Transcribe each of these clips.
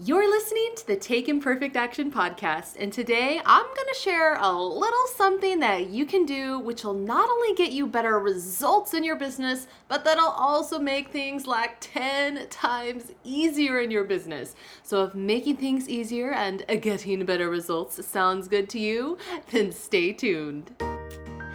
You're listening to the Take Imperfect Action podcast, and today I'm going to share a little something that you can do which will not only get you better results in your business, but that'll also make things like 10 times easier in your business. So, if making things easier and getting better results sounds good to you, then stay tuned.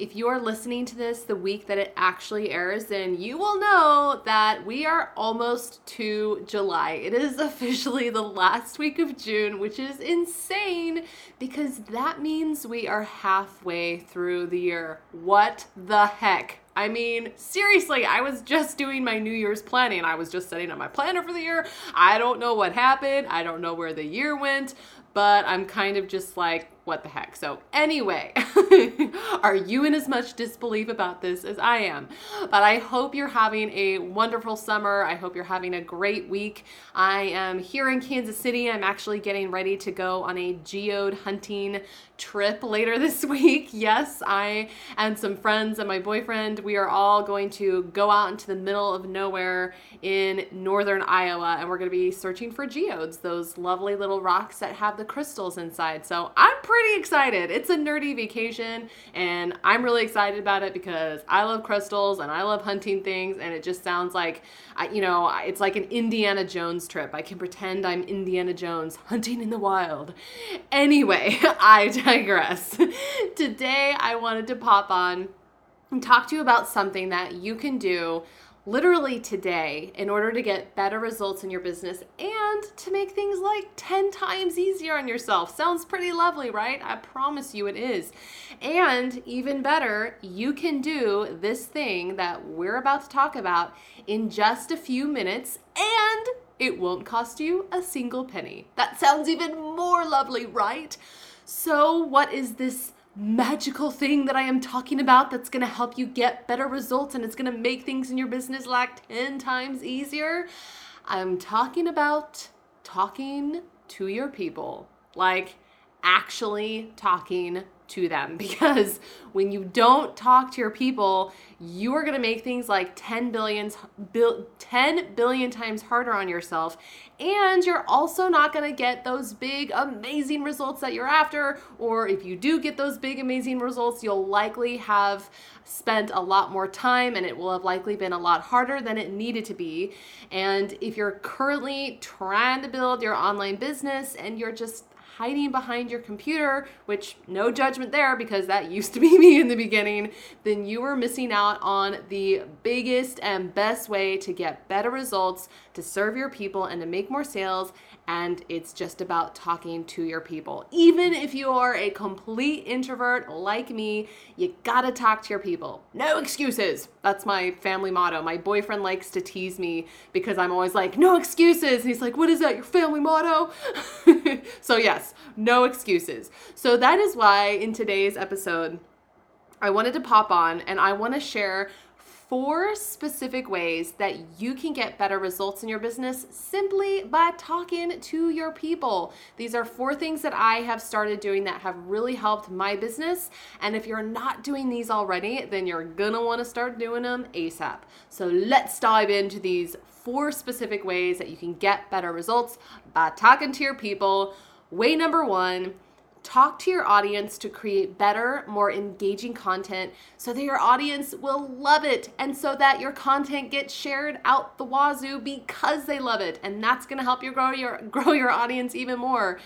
If you are listening to this the week that it actually airs, then you will know that we are almost to July. It is officially the last week of June, which is insane because that means we are halfway through the year. What the heck? I mean, seriously, I was just doing my New Year's planning. I was just setting up my planner for the year. I don't know what happened. I don't know where the year went, but I'm kind of just like, what the heck. So, anyway, are you in as much disbelief about this as I am? But I hope you're having a wonderful summer. I hope you're having a great week. I am here in Kansas City. I'm actually getting ready to go on a geode hunting trip later this week. Yes, I and some friends and my boyfriend, we are all going to go out into the middle of nowhere in northern Iowa and we're going to be searching for geodes, those lovely little rocks that have the crystals inside. So, I'm pretty excited. It's a nerdy vacation, and I'm really excited about it because I love crystals and I love hunting things, and it just sounds like, you know, it's like an Indiana Jones trip. I can pretend I'm Indiana Jones hunting in the wild. Anyway, I digress. Today, I wanted to pop on and talk to you about something that you can do literally today in order to get better results in your business and to make things like 10 times easier on yourself. Sounds pretty lovely, right? I promise you it is. And even better, you can do this thing that we're about to talk about in just a few minutes and it won't cost you a single penny. That sounds even more lovely, right? So, what is this? Magical thing that I am talking about that's to help you get better results and it's to make things in your business like 10 times easier. I'm talking about talking to your people. Like actually talking to them. Because when you don't talk to your people, you are going to make things like 10 billion 10 billion times harder on yourself. And you're also not going to get those big amazing results that you're after. Or if you do get those big amazing results, you'll likely have spent a lot more time and it will have likely been a lot harder than it needed to be. And if you're currently trying to build your online business and you're just hiding behind your computer, which no judgment there because that used to be me in the beginning, then you are missing out on the biggest and best way to get better results, to serve your people, and to make more sales and it's just about talking to your people. Even if you are a complete introvert like me, you gotta talk to your people. No excuses. That's my family motto. My boyfriend likes to tease me because I'm always like, no excuses. And he's like, what is that, your family motto? so, yes, no excuses. So, that is why in today's episode, I wanted to pop on and I wanna share four specific ways that you can get better results in your business simply by talking to your people. These are four things that I have started doing that have really helped my business. And if you're not doing these already, then you're gonna wanna start doing them ASAP. So let's dive into these four specific ways that you can get better results by talking to your people. Way number one Talk to your audience to create better, more engaging content so that your audience will love it and so that your content gets shared out the wazoo because they love it. And that's going to help you grow your grow your audience even more.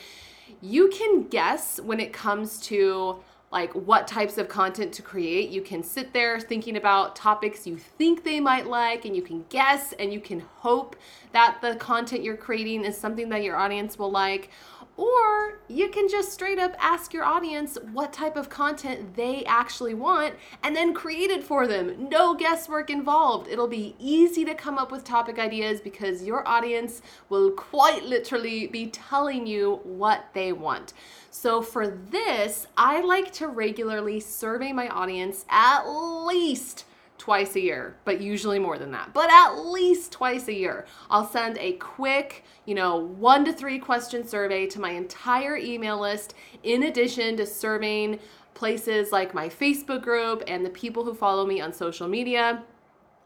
You can guess when it comes to like what types of content to create. You can sit there thinking about topics you think they might like, and you can guess and you can hope that the content you're creating is something that your audience will like. Or you can just straight up ask your audience what type of content they actually want and then create it for them. No guesswork involved. It'll be easy to come up with topic ideas because your audience will quite literally be telling you what they want. So, for this, I like to regularly survey my audience at least twice a year, but usually more than that. But at least twice a year, I'll send a quick, you know, one to three question survey to my entire email list, in addition to surveying places like my Facebook group and the people who follow me on social media.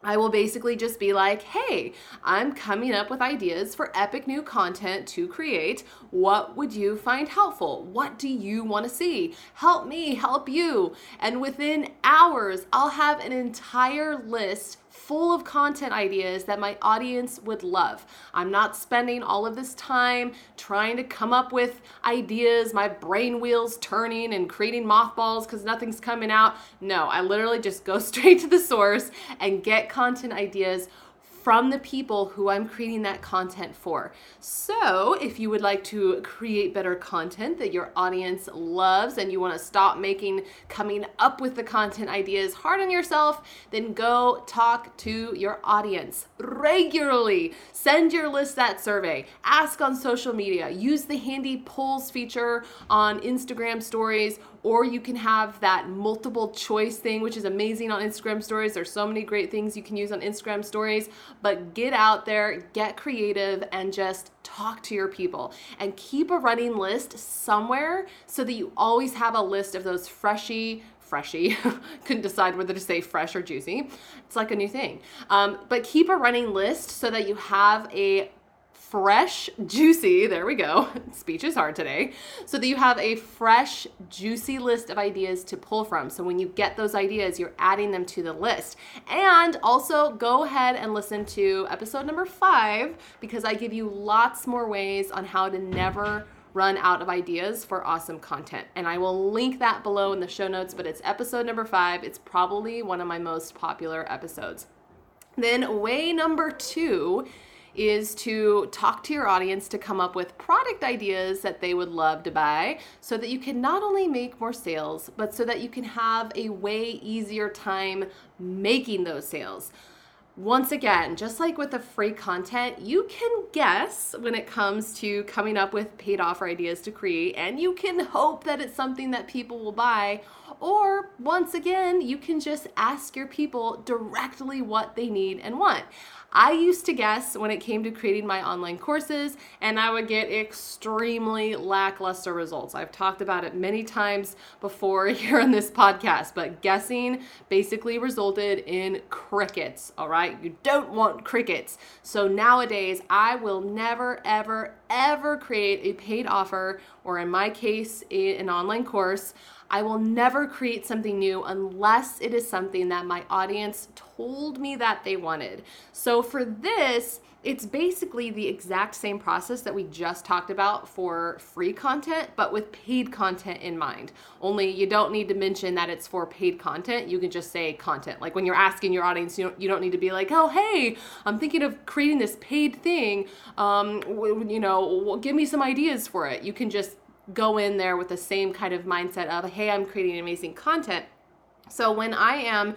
I will basically just be like, hey, I'm coming up with ideas for epic new content to create. What would you find helpful? What do you want to see? Help me, help you. And within hours, I'll have an entire list full of content ideas that my audience would love. I'm not spending all of this time trying to come up with ideas, my brain wheels turning and creating mothballs because nothing's coming out. No, I literally just go straight to the source and get content ideas from the people who I'm creating that content for. So, if you would like to create better content that your audience loves and you want to stop making coming up with the content ideas hard on yourself, then go talk to your audience regularly. Send your list that survey, ask on social media, use the handy polls feature on Instagram stories or you can have that multiple choice thing, which is amazing on Instagram stories. There's so many great things you can use on Instagram stories, but get out there, get creative, and just talk to your people and keep a running list somewhere so that you always have a list of those freshy, freshy. Couldn't decide whether to say fresh or juicy. It's like a new thing. Um, but keep a running list so that you have a fresh, juicy, there we go. Speech is hard today. So that you have a fresh, juicy list of ideas to pull from. So when you get those ideas, you're adding them to the list. And also go ahead and listen to episode number five because I give you lots more ways on how to never run out of ideas for awesome content. And I will link that below in the show notes, but it's episode number five. It's probably one of my most popular episodes. Then, way number two is to talk to your audience to come up with product ideas that they would love to buy so that you can not only make more sales, but so that you can have a way easier time making those sales. Once again, just like with the free content, you can guess when it comes to coming up with paid offer ideas to create, and you can hope that it's something that people will buy. Or once again, you can just ask your people directly what they need and want. I used to guess when it came to creating my online courses, and I would get extremely lackluster results. I've talked about it many times before here on this podcast, but guessing basically resulted in crickets, all right? You don't want crickets. So nowadays, I will never, ever, ever create a paid offer, or in my case, an online course I will never create something new unless it is something that my audience told me that they wanted. So for this, it's basically the exact same process that we just talked about for free content, but with paid content in mind. Only you don't need to mention that it's for paid content. You can just say content. Like when you're asking your audience, you don't, you don't need to be like, oh, hey, I'm thinking of creating this paid thing. Um, you know, give me some ideas for it. You can just go in there with the same kind of mindset of, hey, I'm creating amazing content. So when I am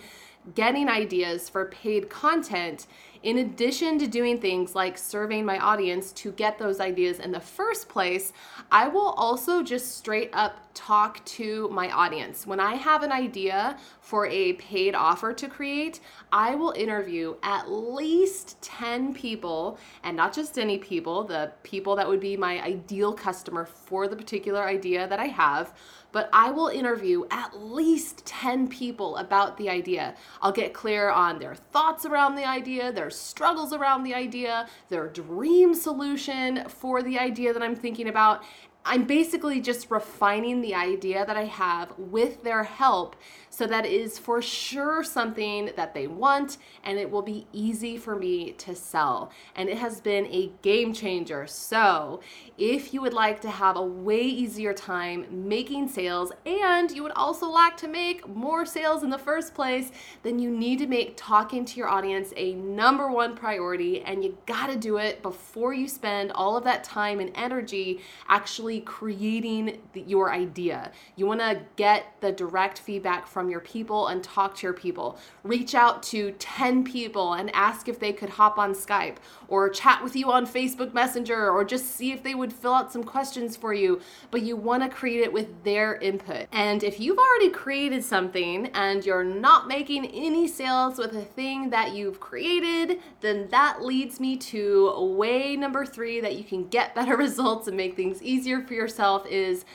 getting ideas for paid content, in addition to doing things like surveying my audience to get those ideas in the first place, I will also just straight up talk to my audience. When I have an idea for a paid offer to create, I will interview at least 10 people, and not just any people, the people that would be my ideal customer for the particular idea that I have but I will interview at least 10 people about the idea. I'll get clear on their thoughts around the idea, their struggles around the idea, their dream solution for the idea that I'm thinking about. I'm basically just refining the idea that I have with their help so that is for sure something that they want and it will be easy for me to sell. And it has been a game changer. So, if you would like to have a way easier time making sales and you would also like to make more sales in the first place, then you need to make talking to your audience a number one priority and you got to do it before you spend all of that time and energy actually creating the, your idea. You want to get the direct feedback from your people and talk to your people. Reach out to 10 people and ask if they could hop on Skype or chat with you on Facebook Messenger or just see if they would fill out some questions for you. But you want to create it with their input. And if you've already created something and you're not making any sales with a thing that you've created, then that leads me to way number three that you can get better results and make things easier for yourself is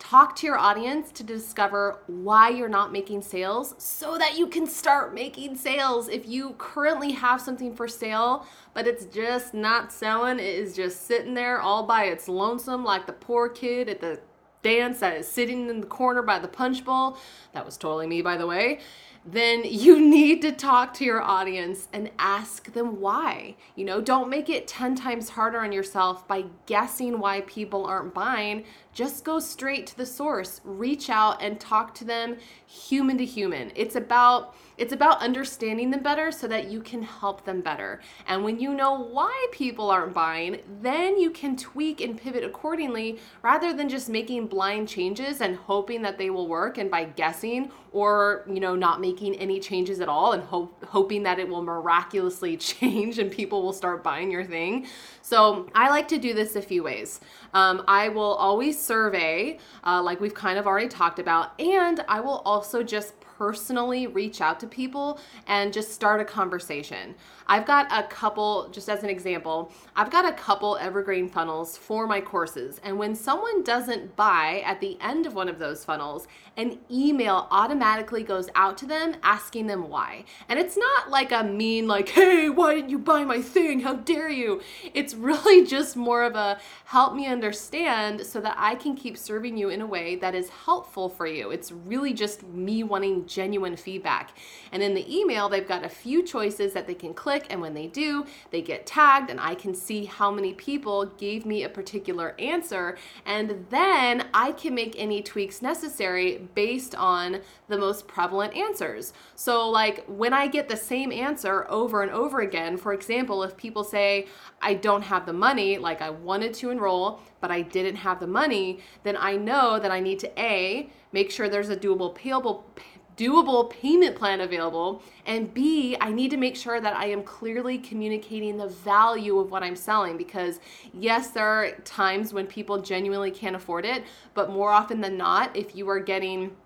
Talk to your audience to discover why you're not making sales so that you can start making sales. If you currently have something for sale, but it's just not selling, it is just sitting there all by its lonesome, like the poor kid at the dance that is sitting in the corner by the punch bowl. That was totally me, by the way then you need to talk to your audience and ask them why. You know, don't make it 10 times harder on yourself by guessing why people aren't buying. Just go straight to the source. Reach out and talk to them human to human. It's about it's about understanding them better so that you can help them better. And when you know why people aren't buying, then you can tweak and pivot accordingly rather than just making blind changes and hoping that they will work and by guessing or, you know, not making any changes at all and hope, hoping that it will miraculously change and people will start buying your thing. So, I like to do this a few ways. Um, I will always survey, uh, like we've kind of already talked about, and I will also just personally reach out to people and just start a conversation. I've got a couple, just as an example, I've got a couple evergreen funnels for my courses. And when someone doesn't buy at the end of one of those funnels, an email automatically goes out to them asking them why. And it's not like a mean, like, hey, why didn't you buy my thing? How dare you? It's really just more of a help me understand so that I can keep serving you in a way that is helpful for you. It's really just me wanting genuine feedback. And in the email, they've got a few choices that they can click, and when they do, they get tagged, and I can see how many people gave me a particular answer. And then I can make any tweaks necessary based on the most prevalent answers. So, like when I get the same answer over and over again, for example, if people say, I don't have the money, like I wanted to enroll, but I didn't have the money, then I know that I need to A, make sure there's a doable payable doable payment plan available. And B, I need to make sure that I am clearly communicating the value of what I'm selling because, yes, there are times when people genuinely can't afford it, but more often than not, if you are getting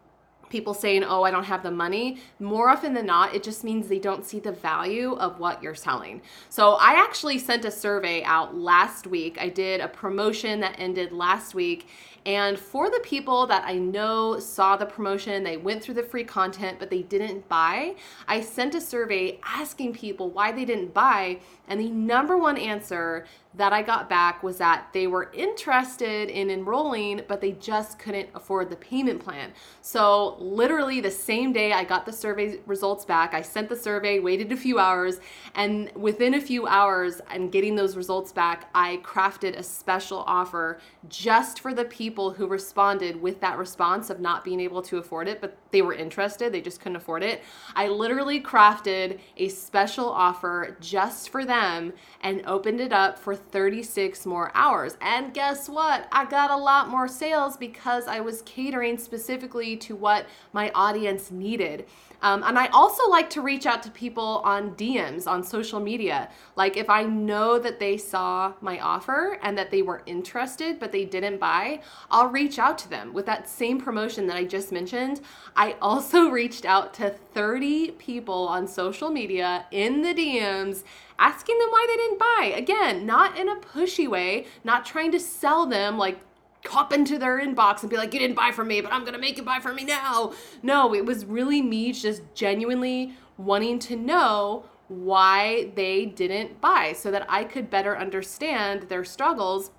people saying, Oh, I don't have the money, more often than not, it just means they don't see the value of what you're selling. So, I actually sent a survey out last week. I did a promotion that ended last week, and for the people that I know saw the promotion, they went through the free content, but they didn't buy, I sent a survey asking people why they didn't buy. And the number one answer that I got back was that they were interested in enrolling, but they just couldn't afford the payment plan. So, literally, the same day I got the survey results back, I sent the survey, waited a few hours, and within a few hours and getting those results back, I crafted a special offer just for the people who responded with that response of not being able to afford it, but they were interested, they just couldn't afford it. I literally crafted a special offer just for them and opened it up for 36 more hours. And guess what? I got a lot more sales because I was catering specifically to what my audience needed. Um, and I also like to reach out to people on DMs on social media. Like if I know that they saw my offer and that they were interested but they didn't buy, I'll reach out to them. With that same promotion that I just mentioned, I also reached out to 30 people on social media in the DMs asking them why they didn't buy. Again, not in a pushy way, not trying to sell them like hop into their inbox and be like, you didn't buy from me, but I'm gonna make you buy from me now. No, it was really me just genuinely wanting to know why they didn't buy so that I could better understand their struggles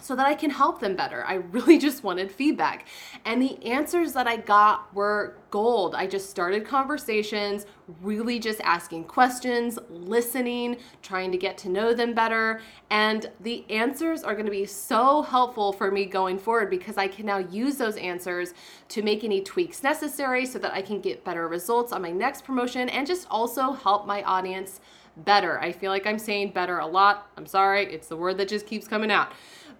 so that I can help them better. I really just wanted feedback. And the answers that I got were gold. I just started conversations, really just asking questions, listening, trying to get to know them better. And the answers are going to be so helpful for me going forward because I can now use those answers to make any tweaks necessary so that I can get better results on my next promotion and just also help my audience better. I feel like I'm saying better a lot. I'm sorry, it's the word that just keeps coming out.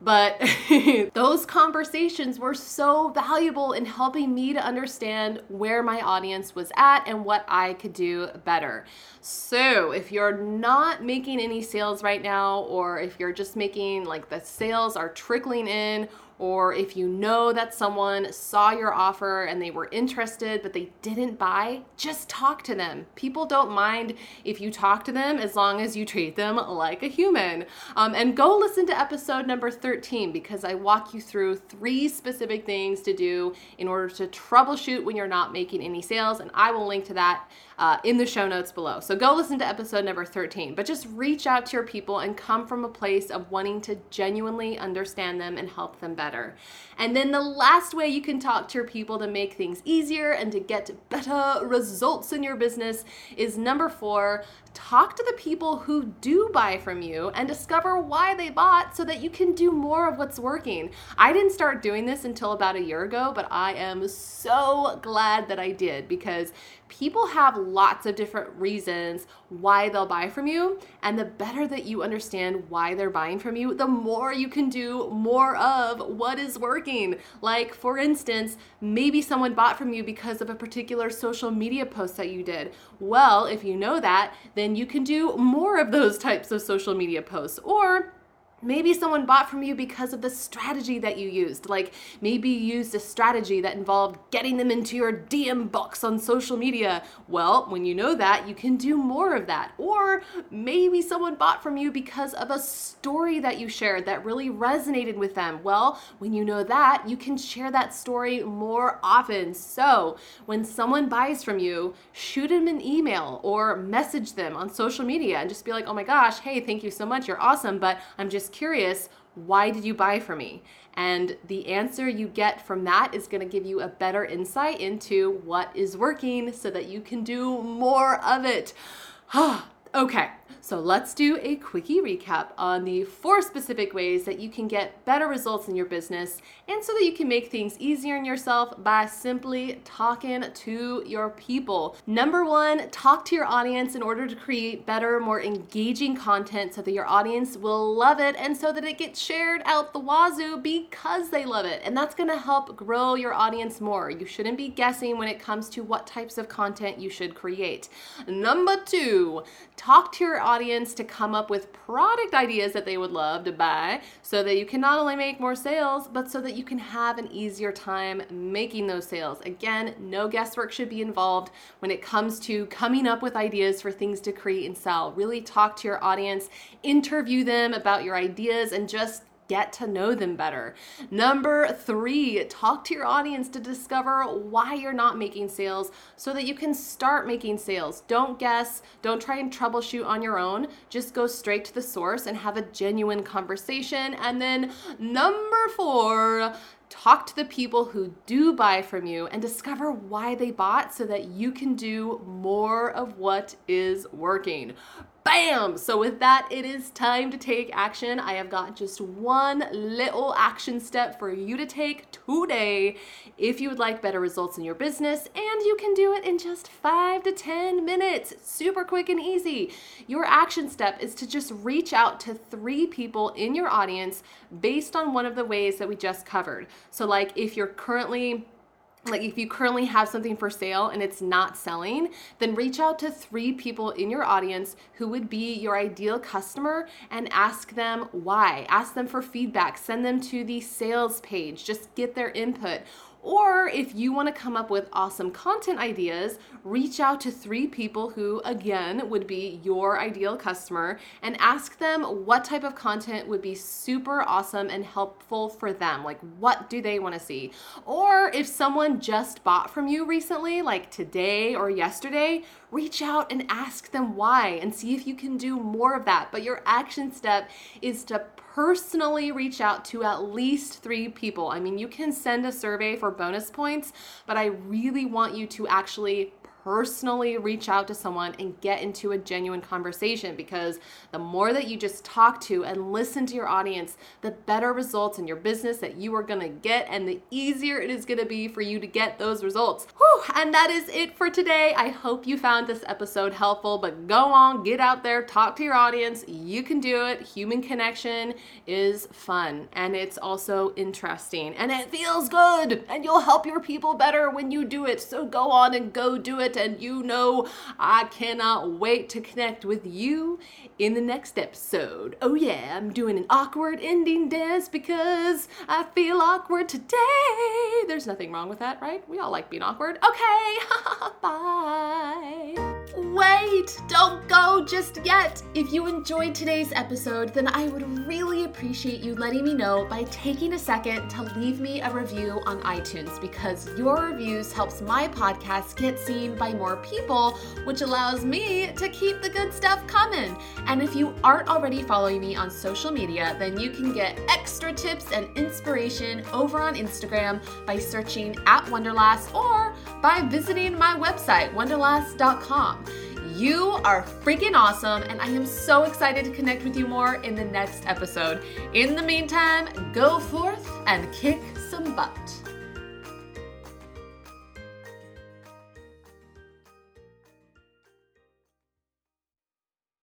But those conversations were so valuable in helping me to understand where my audience was at and what I could do better. So, if you're not making any sales right now, or if you're just making like the sales are trickling in, or if you know that someone saw your offer and they were interested but they didn't buy, just talk to them. People don't mind if you talk to them as long as you treat them like a human. Um, and go listen to episode number 13 because I walk you through three specific things to do in order to troubleshoot when you're not making any sales. And I will link to that uh, in the show notes below. So go listen to episode number 13. But just reach out to your people and come from a place of wanting to genuinely understand them and help them better. And then the last way you can talk to your people to make things easier and to get better results in your business is number four, talk to the people who do buy from you and discover why they bought so that you can do more of what's working. I didn't start doing this until about a year ago, but I am so glad that I did because people have lots of different reasons why they'll buy from you. And the better that you understand why they're buying from you, the more you can do more of what is working. Like, for instance, maybe someone bought from you because of a particular social media post that you did. Well, if you know that, then you can do more of those types of social media posts. Or Maybe someone bought from you because of the strategy that you used. Like maybe you used a strategy that involved getting them into your DM box on social media. Well, when you know that, you can do more of that. Or maybe someone bought from you because of a story that you shared that really resonated with them. Well, when you know that, you can share that story more often. So when someone buys from you, shoot them an email or message them on social media and just be like, oh my gosh, hey, thank you so much. You're awesome. But I'm just curious, why did you buy from me? And the answer you get from that is going to give you a better insight into what is working so that you can do more of it. okay. So let's do a quickie recap on the four specific ways that you can get better results in your business and so that you can make things easier in yourself by simply talking to your people. Number one, talk to your audience in order to create better, more engaging content so that your audience will love it and so that it gets shared out the wazoo because they love it. And that's gonna help grow your audience more. You shouldn't be guessing when it comes to what types of content you should create. Number two, talk to your audience to come up with product ideas that they would love to buy so that you can not only make more sales, but so that you can have an easier time making those sales. Again, no guesswork should be involved when it comes to coming up with ideas for things to create and sell. Really talk to your audience, interview them about your ideas, and just get to know them better. Number three, talk to your audience to discover why you're not making sales so that you can start making sales. Don't guess, don't try and troubleshoot on your own. Just go straight to the source and have a genuine conversation. And then number four, talk to the people who do buy from you and discover why they bought so that you can do more of what is working. Bam! So, with that, it is time to take action. I have got just one little action step for you to take today if you would like better results in your business, and you can do it in just five to 10 minutes. Super quick and easy. Your action step is to just reach out to three people in your audience based on one of the ways that we just covered. So, like if you're currently like if you currently have something for sale and it's not selling, then reach out to three people in your audience who would be your ideal customer and ask them why. Ask them for feedback, send them to the sales page, just get their input. Or if you want to come up with awesome content ideas, reach out to three people who, again, would be your ideal customer and ask them what type of content would be super awesome and helpful for them. Like, what do they want to see? Or if someone just bought from you recently, like today or yesterday, reach out and ask them why and see if you can do more of that. But your action step is to personally reach out to at least three people. I mean, you can send a survey for bonus points, but I really want you to actually personally reach out to someone and get into a genuine conversation because the more that you just talk to and listen to your audience, the better results in your business that you are gonna get and the easier it is gonna be for you to get those results. Whew, and that is it for today. I hope you found this episode helpful, but go on, get out there, talk to your audience. You can do it. Human connection is fun and it's also interesting and it feels good and you'll help your people better when you do it. So go on and go do it and you know I cannot wait to connect with you in the next episode. Oh, yeah, I'm doing an awkward ending dance because I feel awkward today. There's nothing wrong with that, right? We all like being awkward. Okay, bye. Wait, don't go just yet. If you enjoyed today's episode, then I would really appreciate you letting me know by taking a second to leave me a review on iTunes because your reviews helps my podcast get seen by more people, which allows me to keep the good stuff coming. And if you aren't already following me on social media, then you can get extra tips and inspiration over on Instagram by searching at Wonderlass or by visiting my website, wonderlass.com. You are freaking awesome, and I am so excited to connect with you more in the next episode. In the meantime, go forth and kick some butt.